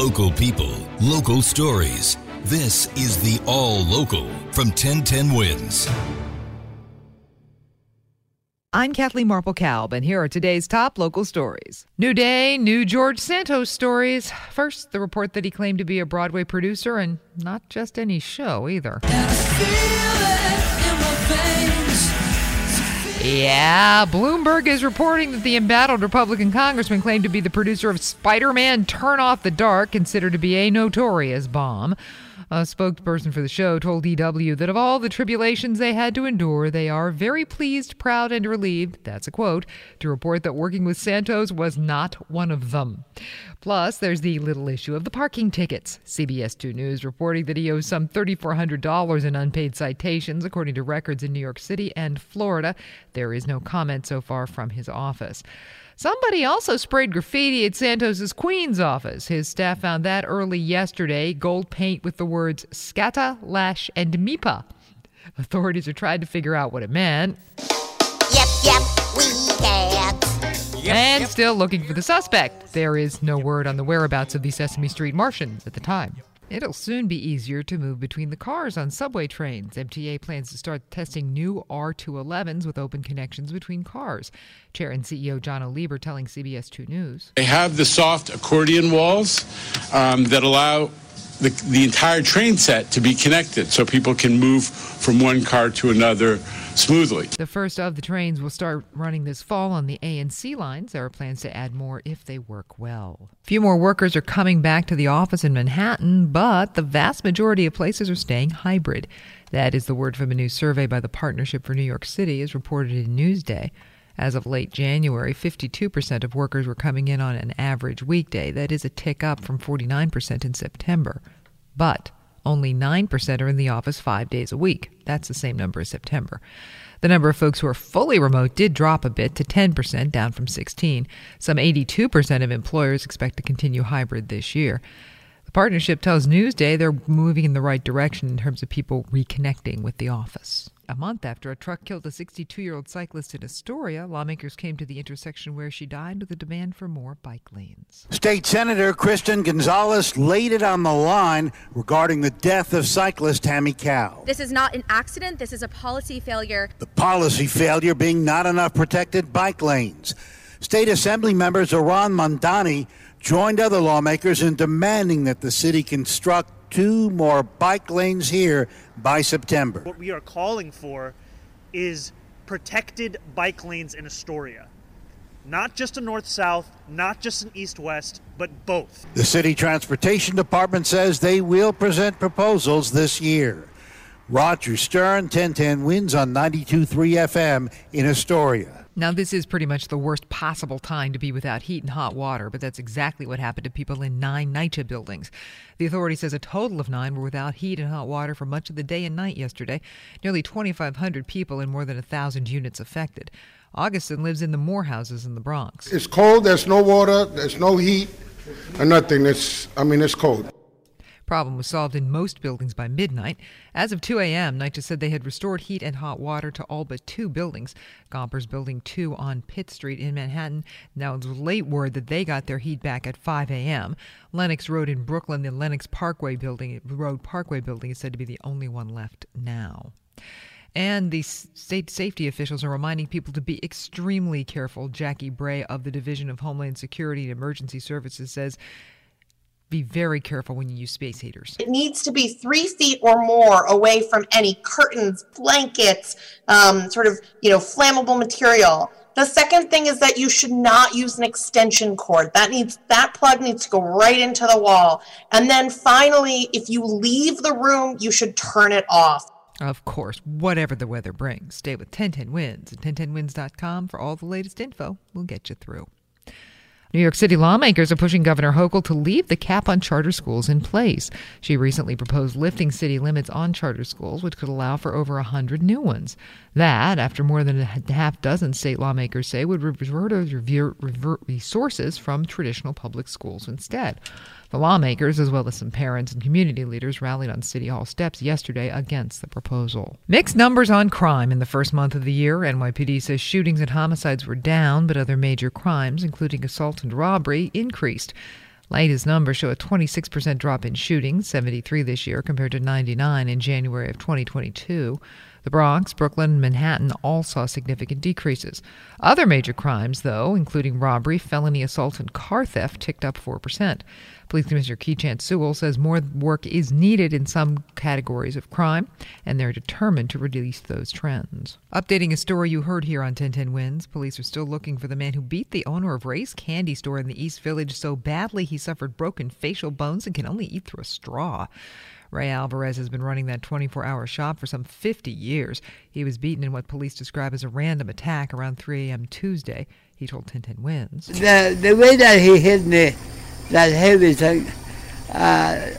Local people, local stories. This is the All Local from 1010 Wins. I'm Kathleen Marple Kalb, and here are today's top local stories. New day, new George Santos stories. First, the report that he claimed to be a Broadway producer and not just any show either. Yeah, Bloomberg is reporting that the embattled Republican congressman claimed to be the producer of Spider Man Turn Off the Dark, considered to be a notorious bomb. A spokesperson for the show told EW that of all the tribulations they had to endure, they are very pleased, proud, and relieved, that's a quote, to report that working with Santos was not one of them. Plus, there's the little issue of the parking tickets. CBS 2 News reporting that he owes some $3,400 in unpaid citations, according to records in New York City and Florida. There is no comment so far from his office. Somebody also sprayed graffiti at Santos's Queens office. His staff found that early yesterday, gold paint with the words Scatta, Lash, and Mipa. Authorities are trying to figure out what it meant. Yep, yep, we can't. and still looking for the suspect. There is no word on the whereabouts of the Sesame Street Martians at the time. It'll soon be easier to move between the cars on subway trains. MTA plans to start testing new R211s with open connections between cars. Chair and CEO Janno Lieber telling CBS 2 News. They have the soft accordion walls um, that allow the, the entire train set to be connected so people can move from one car to another smoothly. The first of the trains will start running this fall on the A and C lines. There are plans to add more if they work well. Few more workers are coming back to the office in Manhattan, but the vast majority of places are staying hybrid. That is the word from a new survey by the Partnership for New York City, as reported in Newsday. As of late January, 52% of workers were coming in on an average weekday. That is a tick up from 49% in September. But only 9% are in the office five days a week. That's the same number as September. The number of folks who are fully remote did drop a bit to 10%, down from 16. Some 82% of employers expect to continue hybrid this year. The partnership tells Newsday they're moving in the right direction in terms of people reconnecting with the office. A month after a truck killed a 62 year old cyclist in Astoria, lawmakers came to the intersection where she died with a demand for more bike lanes. State Senator Kristen Gonzalez laid it on the line regarding the death of cyclist Tammy Cow. This is not an accident, this is a policy failure. The policy failure being not enough protected bike lanes. State Assembly members Zohran Mamdani joined other lawmakers in demanding that the city construct two more bike lanes here by September. What we are calling for is protected bike lanes in Astoria. Not just a north south, not just an east west, but both. The city transportation department says they will present proposals this year. Roger Stern, 1010 wins on 92.3 FM in Astoria. Now, this is pretty much the worst possible time to be without heat and hot water, but that's exactly what happened to people in nine NYCHA buildings. The authority says a total of nine were without heat and hot water for much of the day and night yesterday. Nearly 2,500 people and more than 1,000 units affected. Augustin lives in the Moore houses in the Bronx. It's cold, there's no water, there's no heat, and nothing. It's, I mean, it's cold. Problem was solved in most buildings by midnight. As of 2 a.m., NYCHA said they had restored heat and hot water to all but two buildings. Gompers Building 2 on Pitt Street in Manhattan. Now it's late word that they got their heat back at 5 a.m. Lenox Road in Brooklyn, the Lenox Parkway building, Road Parkway building is said to be the only one left now. And the state safety officials are reminding people to be extremely careful. Jackie Bray of the Division of Homeland Security and Emergency Services says be very careful when you use space heaters. It needs to be three feet or more away from any curtains, blankets, um, sort of, you know, flammable material. The second thing is that you should not use an extension cord. That needs that plug needs to go right into the wall. And then finally, if you leave the room, you should turn it off. Of course, whatever the weather brings. Stay with 1010 Wins at 1010wins.com for all the latest info. We'll get you through. New York City lawmakers are pushing Governor Hochul to leave the cap on charter schools in place. She recently proposed lifting city limits on charter schools, which could allow for over a 100 new ones. That, after more than a half dozen state lawmakers say, would revert, revert resources from traditional public schools instead. The lawmakers, as well as some parents and community leaders, rallied on City Hall steps yesterday against the proposal. Mixed numbers on crime in the first month of the year. NYPD says shootings and homicides were down, but other major crimes, including assault and robbery, increased. Latest numbers show a 26% drop in shootings, 73 this year compared to 99 in January of 2022. The Bronx, Brooklyn, and Manhattan all saw significant decreases. Other major crimes, though, including robbery, felony assault, and car theft, ticked up 4%. Police Commissioner Keechant Sewell says more work is needed in some categories of crime, and they're determined to reduce those trends. Updating a story you heard here on 1010 Wins, police are still looking for the man who beat the owner of Ray's Candy Store in the East Village so badly he suffered broken facial bones and can only eat through a straw. Ray Alvarez has been running that 24 hour shop for some 50 years. He was beaten in what police describe as a random attack around 3 a.m. Tuesday. He told 1010 Wins. The, the way that he hit me, that heavy thing, uh,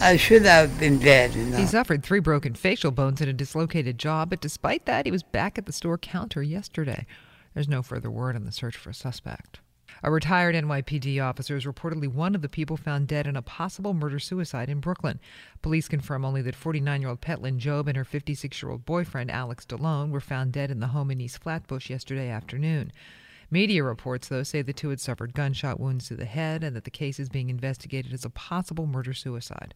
I should have been dead. You know? He suffered three broken facial bones and a dislocated jaw, but despite that, he was back at the store counter yesterday. There's no further word on the search for a suspect. A retired NYPD officer is reportedly one of the people found dead in a possible murder suicide in Brooklyn. Police confirm only that 49 year old Petlin Job and her 56 year old boyfriend, Alex DeLone, were found dead in the home in East Flatbush yesterday afternoon. Media reports, though, say the two had suffered gunshot wounds to the head and that the case is being investigated as a possible murder suicide.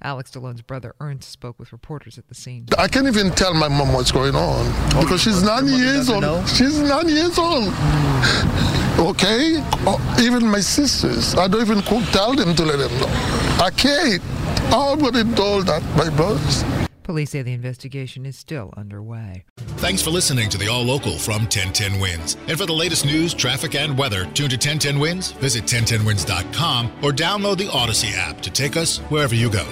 Alex DeLone's brother Ernst spoke with reporters at the scene. I can't even tell my mom what's going on because she's nine years old. She's nine years old. Okay? Oh, even my sisters, I don't even tell them to let them know. I can't. I already told that my brothers. Police say the investigation is still underway. Thanks for listening to the All Local from 1010 Wins. And for the latest news, traffic, and weather, tune to 1010 Wins, visit 1010wins.com, or download the Audacy app to take us wherever you go.